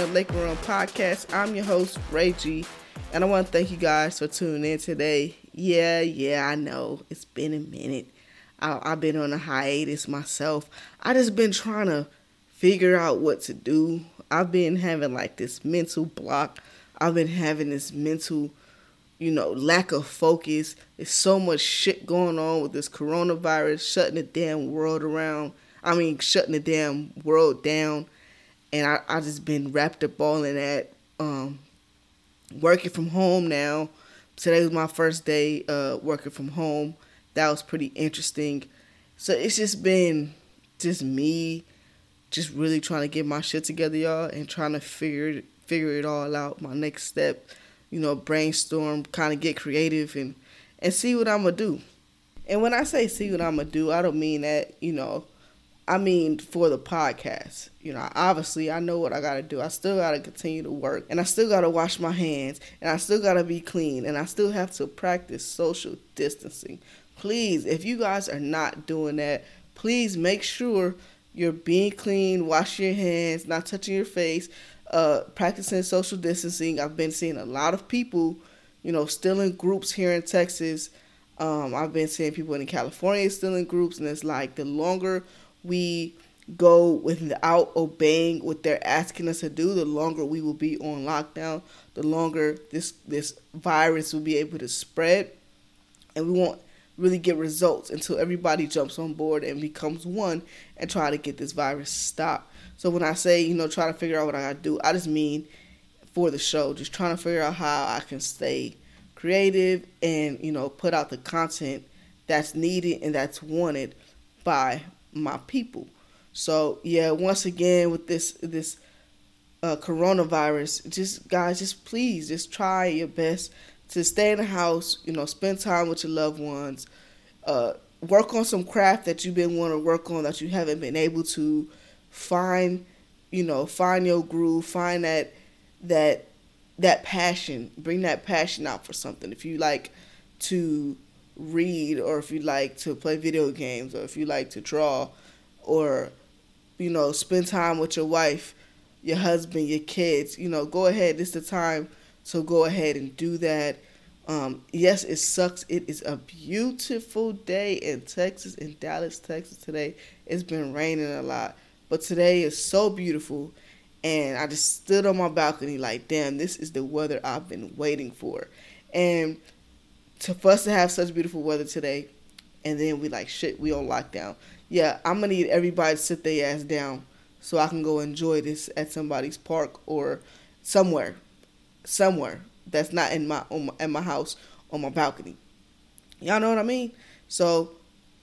Up Laker Realm podcast. I'm your host, Ray G, and I want to thank you guys for tuning in today. Yeah, yeah, I know it's been a minute. I, I've been on a hiatus myself. I just been trying to figure out what to do. I've been having like this mental block. I've been having this mental, you know, lack of focus. There's so much shit going on with this coronavirus, shutting the damn world around. I mean, shutting the damn world down and I, I just been wrapped up all in that. Um, working from home now. Today was my first day uh, working from home. That was pretty interesting. So it's just been just me, just really trying to get my shit together, y'all, and trying to figure figure it all out. My next step, you know, brainstorm, kind of get creative and and see what I'm gonna do. And when I say see what I'm gonna do, I don't mean that you know I mean, for the podcast, you know, obviously I know what I got to do. I still got to continue to work and I still got to wash my hands and I still got to be clean and I still have to practice social distancing. Please, if you guys are not doing that, please make sure you're being clean, wash your hands, not touching your face, uh, practicing social distancing. I've been seeing a lot of people, you know, still in groups here in Texas. Um, I've been seeing people in California still in groups, and it's like the longer we go without obeying what they're asking us to do, the longer we will be on lockdown, the longer this this virus will be able to spread, and we won't really get results until everybody jumps on board and becomes one and try to get this virus stopped. So when I say you know try to figure out what I gotta do, I just mean for the show, just trying to figure out how I can stay creative and you know put out the content that's needed and that's wanted by my people. So yeah, once again with this this uh, coronavirus, just guys, just please, just try your best to stay in the house. You know, spend time with your loved ones. Uh, work on some craft that you've been wanting to work on that you haven't been able to find. You know, find your groove. Find that that that passion. Bring that passion out for something. If you like to read or if you like to play video games or if you like to draw or you know spend time with your wife your husband your kids you know go ahead. This is the time so go ahead and do that. Um, yes it sucks. It is a beautiful day in texas in dallas texas today. It's been raining a lot but today is so beautiful. And i just stood on my balcony like damn this is the weather i've been waiting for. And to for us to have such beautiful weather today, and then we like shit, we on lockdown. Yeah, I'm gonna need everybody to sit their ass down so I can go enjoy this at somebody's park or somewhere, somewhere that's not in my my, at my house on my balcony. Y'all know what I mean? So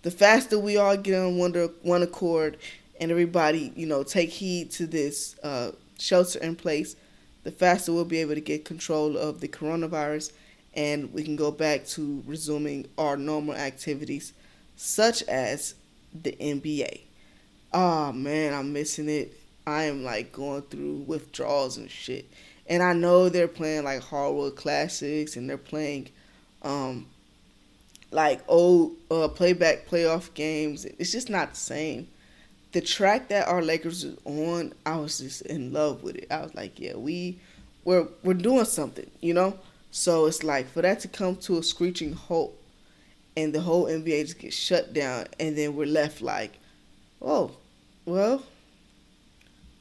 the faster we all get on one one accord and everybody you know take heed to this uh, shelter in place, the faster we'll be able to get control of the coronavirus and we can go back to resuming our normal activities, such as the NBA. Oh man, I'm missing it. I am like going through withdrawals and shit. And I know they're playing like hardwood classics and they're playing um like old uh, playback playoff games. It's just not the same. The track that our Lakers was on, I was just in love with it. I was like, yeah, we we're we're doing something, you know? So it's like for that to come to a screeching halt and the whole NBA just gets shut down and then we're left like, oh, well,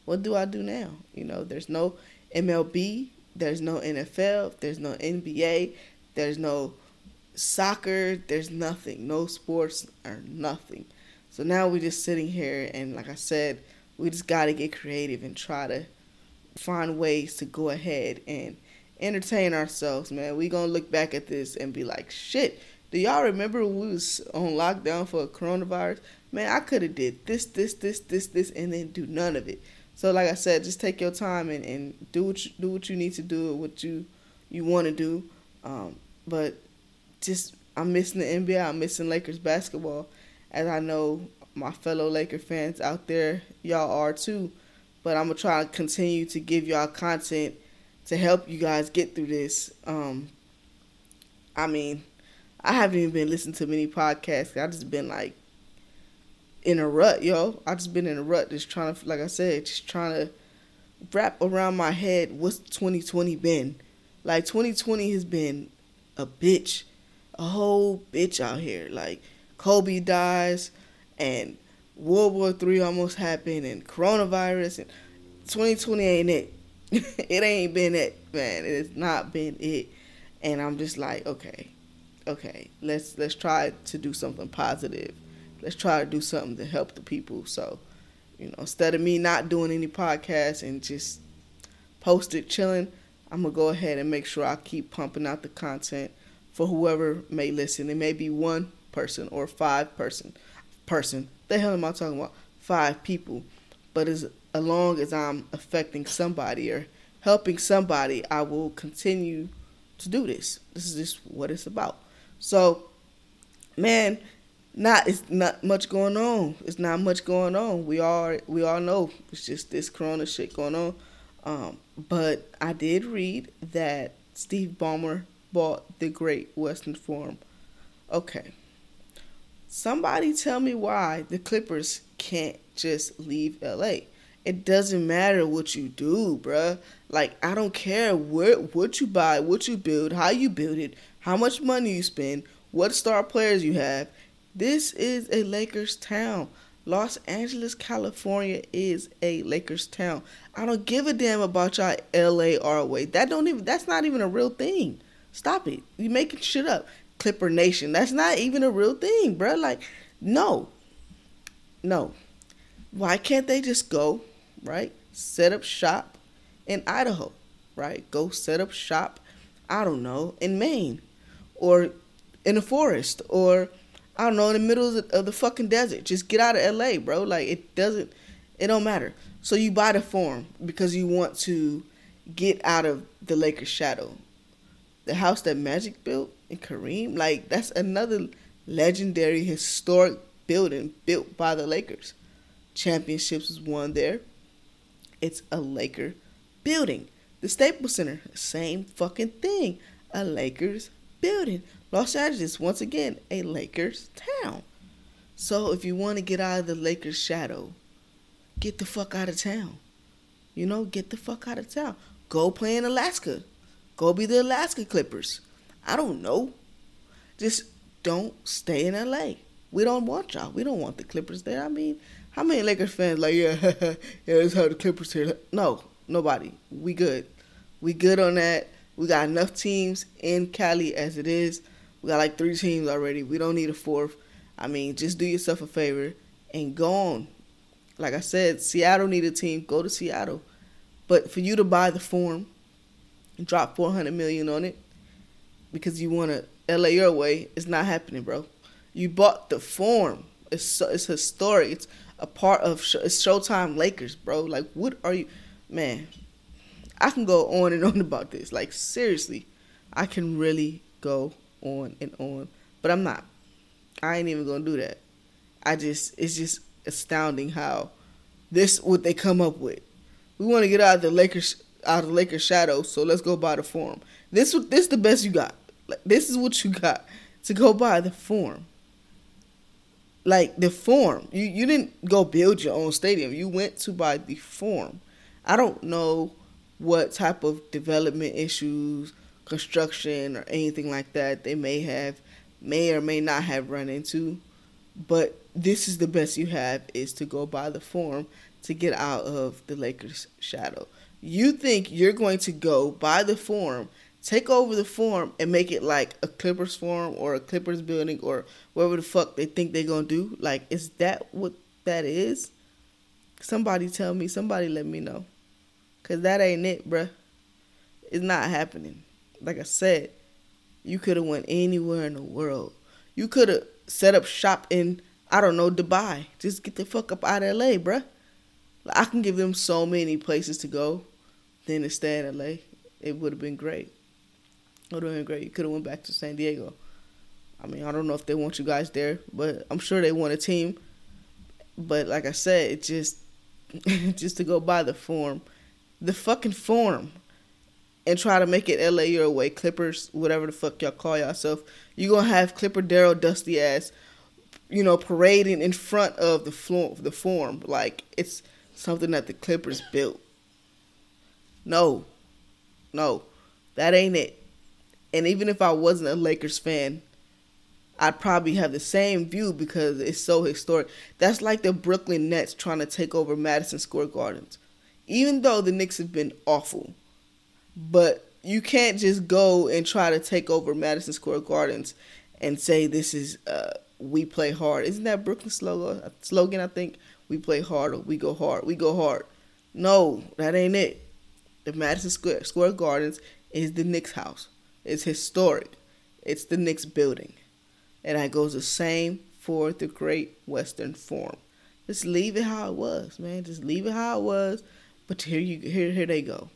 what do I do now? You know, there's no MLB, there's no NFL, there's no NBA, there's no soccer, there's nothing, no sports or nothing. So now we're just sitting here and like I said, we just got to get creative and try to find ways to go ahead and entertain ourselves, man. We gonna look back at this and be like, shit. Do y'all remember when we was on lockdown for a coronavirus? Man, I could have did this, this, this, this, this, and then do none of it. So, like I said, just take your time and, and do what you, do what you need to do, what you you want to do. Um, but just I'm missing the NBA. I'm missing Lakers basketball, as I know my fellow Laker fans out there, y'all are too. But I'm gonna try to continue to give y'all content to help you guys get through this. Um, I mean, I haven't even been listening to many podcasts. I just been like in a rut, yo. I just been in a rut, just trying to, like I said, just trying to wrap around my head what's 2020 been. Like 2020 has been a bitch, a whole bitch out here. Like Kobe dies, and World War Three almost happened, and coronavirus, and 2020 ain't it. it ain't been it, man. It has not been it, and I'm just like, okay, okay, let's let's try to do something positive. Let's try to do something to help the people. So, you know, instead of me not doing any podcasts and just post it chilling, I'm gonna go ahead and make sure I keep pumping out the content for whoever may listen. It may be one person or five person person. The hell am I talking about? Five people. But as long as I'm affecting somebody or helping somebody, I will continue to do this. This is just what it's about. So, man, not it's not much going on. It's not much going on. We all we all know it's just this corona shit going on. Um, but I did read that Steve Ballmer bought the Great Western Forum. Okay. Somebody tell me why the Clippers can't just leave LA. It doesn't matter what you do, bruh. Like I don't care what what you buy, what you build, how you build it, how much money you spend, what star players you have. This is a Lakers town. Los Angeles, California is a Lakers town. I don't give a damn about y'all LA Our Way. That don't even that's not even a real thing. Stop it. You making shit up. Clipper Nation. That's not even a real thing, bro. Like, no. No. Why can't they just go, right? Set up shop in Idaho, right? Go set up shop, I don't know, in Maine or in the forest or I don't know in the middle of the, fucking desert. Just get out of LA, bro. Like it doesn't it don't matter. So you buy the Forum because you want to get out of the Lakers shadow. The house that Magic built in Kareem, like that's another legendary historic building built by the Lakers. Championships was won there. It's a Laker building. The Staples Center, same fucking thing. A Lakers building. Los Angeles, once again, a Lakers town. So if you want to get out of the Lakers shadow, get the fuck out of town. You know, get the fuck out of town. Go play in Alaska. Go be the Alaska Clippers. I don't know. Just don't stay in LA. We don't want y'all. We don't want the Clippers there. I mean, how many Lakers fans like, yeah, yeah, that's how the Clippers here? No, nobody. We good. We good on that. We got enough teams in Cali as it is. We got like three teams already. We don't need a fourth. I mean, just do yourself a favor and go on. Like I said, Seattle need a team. Go to Seattle. But for you to buy the Forum and drop 400 million on it because you want to LA your way, it's not happening, bro. You bought the Forum. It's so, it's historic. It's a part of Showtime Lakers, bro. Like, what are you, man? I can go on and on about this. Like, seriously, I can really go on and on, but I'm not. I ain't even gonna do that. I just it's just astounding how this what they come up with. We want to get out of the Lakers out of the Lakers shadow, so let's go buy the Forum. This this the best you got. Like, this is what you got to go buy the Forum. Like the Forum. you you didn't go build your own stadium. You went to buy the Forum. I don't know what type of development issues, construction, or anything like that they may have, may or may not have run into. But this is the best you have is to go buy the Forum to get out of the Lakers' shadow. You think you're going to go buy the Forum, take over the Forum, and make it like a Clippers Forum or a Clippers building or whatever the fuck they think they're gonna do? Like, is that what that is? Somebody tell me. Somebody let me know. Cause that ain't it, bruh. It's not happening. Like I said, you could have went anywhere in the world. You could have set up shop in I don't know Dubai. Just get the fuck up out of LA, bruh. I can give them so many places to go. Then to stay in LA, it would have been great. It would have been great. You could have went back to San Diego. I mean, I don't know if they want you guys there, but I'm sure they want a team. But like I said, it just just to go by the Forum, the fucking Forum, and try to make it LA your way, Clippers, whatever the fuck y'all call yourself. You gonna have Clipper Darrell dusty ass, you know, parading in front of the floor, the Forum like it's something that the Clippers built. No, no, that ain't it. And even if I wasn't a Lakers fan, I'd probably have the same view because it's so historic. That's like the Brooklyn Nets trying to take over Madison Square Gardens. Even though the Knicks have been awful, but you can't just go and try to take over Madison Square Gardens and say this is uh, we play hard. Isn't that Brooklyn slogan? Slogan I think we play hard or we go hard. We go hard. No, that ain't it. The Madison Square, Square Gardens is the Knicks house. It's historic. It's the Knicks building. And that goes the same for the Great Western Forum. Just leave it how it was, man. Just leave it how it was. But here you here here they go.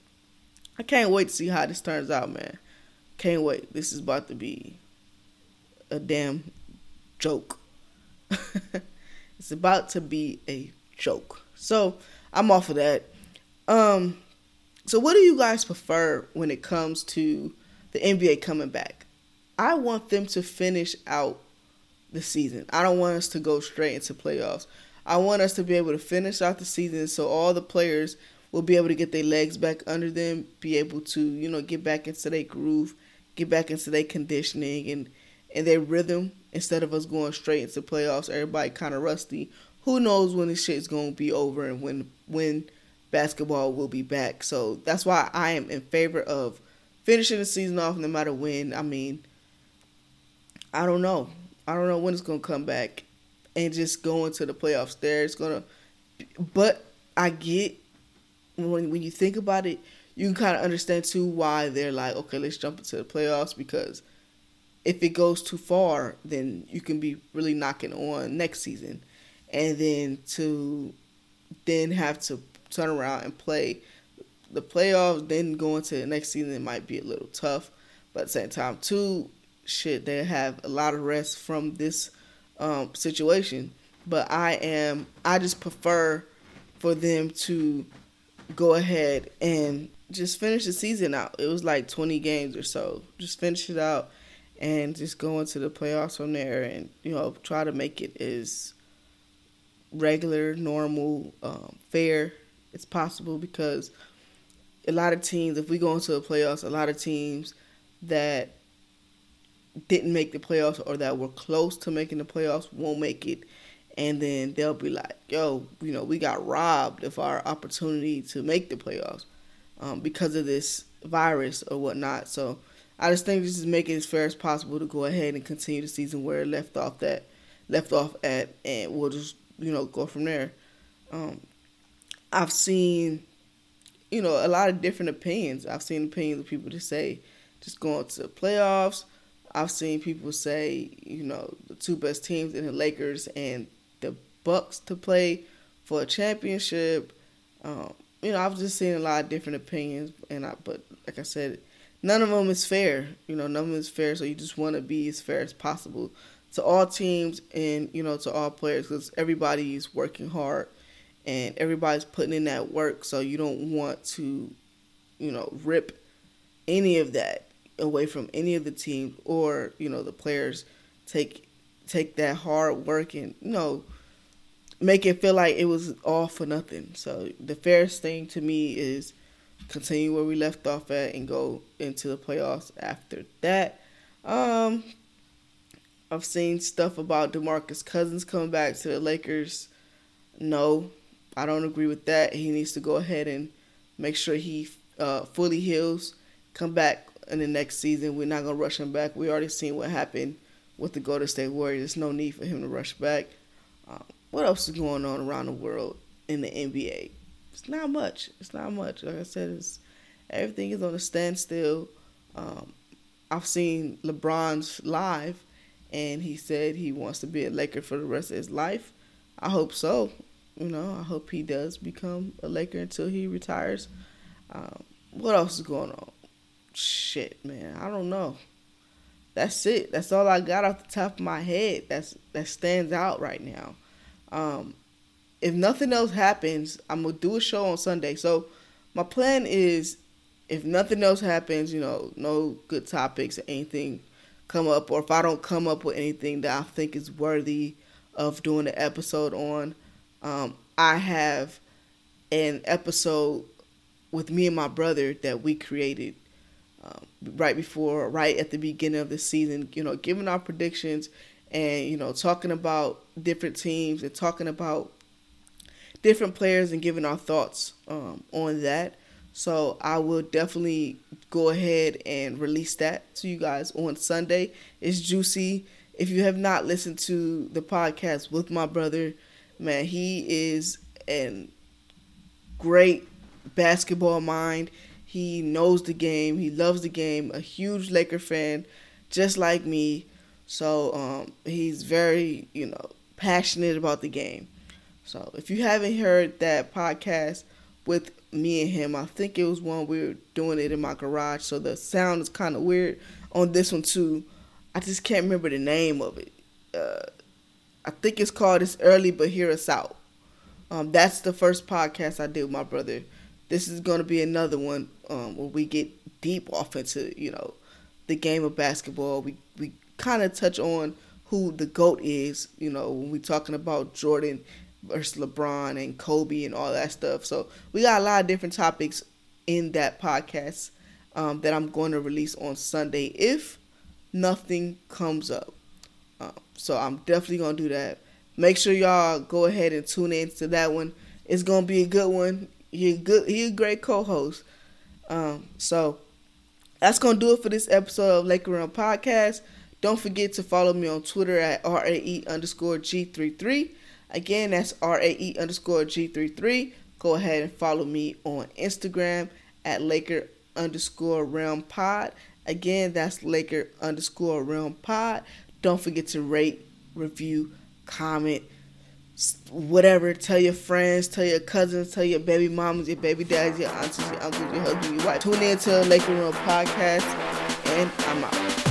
I can't wait to see how this turns out, man. Can't wait. This is about to be a damn joke. it's about to be a joke. So I'm off of that. Um, so what do you guys prefer when it comes to the NBA coming back? I want them to finish out the season. I don't want us to go straight into playoffs. I want us to be able to finish out the season so all the players will be able to get their legs back under them, be able to, you know, get back into their groove, get back into their conditioning and and their rhythm instead of us going straight into playoffs. Everybody kind of rusty. Who knows when this shit's going to be over and when when basketball will be back. So that's why I am in favor of finishing the season off no matter when. I mean, I don't know. I don't know when it's going to come back and just going to the playoffs there. It's going to but I get when when you think about it, you can kind of understand too why they're like, okay, let's jump into the playoffs because if it goes too far, then you can be really knocking on next season, and then to then have to turn around and play the playoffs, then go into the next season it might be a little tough, but at the same time too, shit, they have a lot of rest from this um, situation. But I am, I just prefer for them to go ahead and just finish the season out. It was like 20 games or so. Just finish it out and just go into the playoffs from there and, you know, try to make it as regular, normal, um, fair as possible because a lot of teams, if we go into the playoffs, a lot of teams that didn't make the playoffs or that were close to making the playoffs won't make it and then they'll be like, "Yo, you know, we got robbed of our opportunity to make the playoffs um, because of this virus or whatnot." So I just think this is making it as fair as possible to go ahead and continue the season where it left off that left off at, and we'll just you know go from there. Um, I've seen, you know, a lot of different opinions. I've seen opinions of people to say just going to the playoffs. I've seen people say, you know, the two best teams in the Lakers and the Bucks to play for a championship. Um, you know, I've just seen a lot of different opinions, and I, but like I said, none of them is fair. You know, none of them is fair. So you just want to be as fair as possible to all teams and you know to all players because everybody is working hard and everybody's putting in that work. So you don't want to, you know, rip any of that away from any of the teams or you know the players take take that hard work and you know make it feel like it was all for nothing. So the fairest thing to me is continue where we left off at and go into the playoffs after that. Um, I've seen stuff about DeMarcus Cousins coming back to the Lakers. No, I don't agree with that. He needs to go ahead and make sure he uh, fully heals, come back in the next season. We're not gonna rush him back. We already seen what happened with the Golden State Warriors. There's no need for him to rush back. Um, what else is going on around the world in the NBA? It's not much. It's not much. Like I said, it's everything is on a standstill. Um, I've seen LeBron's live, and he said he wants to be a Laker for the rest of his life. I hope so. You know, I hope he does become a Laker until he retires. Um, what else is going on? Shit, man, I don't know. That's it. That's all I got off the top of my head. That's that stands out right now. Um, if nothing else happens, I'm gonna do a show on Sunday. So my plan is, if nothing else happens, you know, no good topics or anything come up, or if I don't come up with anything that I think is worthy of doing an episode on, um, I have an episode with me and my brother that we created um, right before, right at the beginning of the season. You know, giving our predictions and you know talking about different teams and talking about different players and giving our thoughts um, on that. So I will definitely go ahead and release that to you guys on Sunday. It's juicy. If you have not listened to the podcast with my brother, man, he is a great basketball mind. He knows the game. He loves the game. A huge Laker fan, just like me. So um, he's very, you know, passionate about the game. So if you haven't heard that podcast with me and him. I think it was one we were doing it in my garage, so the sound is kind of weird on this one too. I just can't remember the name of it. Uh, I think it's called "It's Early But Hear Us Out." Um, that's the first podcast I did with my brother. This is going to be another one um, where we get deep off into you know the game of basketball. We we kind of touch on who the goat is. You know when we're talking about Jordan versus LeBron and Kobe and all that stuff. So we got a lot of different topics in that podcast um, that I'm going to release on Sunday if nothing comes up. Um, so I'm definitely gonna do that. Make sure y'all go ahead and tune in to that one. It's gonna be a good one. He good. He a great co-host. Um, so that's gonna do it for this episode of Laker Realm Podcast. Don't forget to follow me on Twitter at rae underscore g33. Again, that's RAE underscore G33. Go ahead and follow me on Instagram at Laker underscore Realm Pod. Again, that's Laker underscore Realm Pod. Don't forget to rate, review, comment, whatever. Tell your friends, tell your cousins, tell your baby mamas, your baby dads, your aunts, your uncles, your husband, your wife. Tune in to Laker Realm Podcast, and I'm out.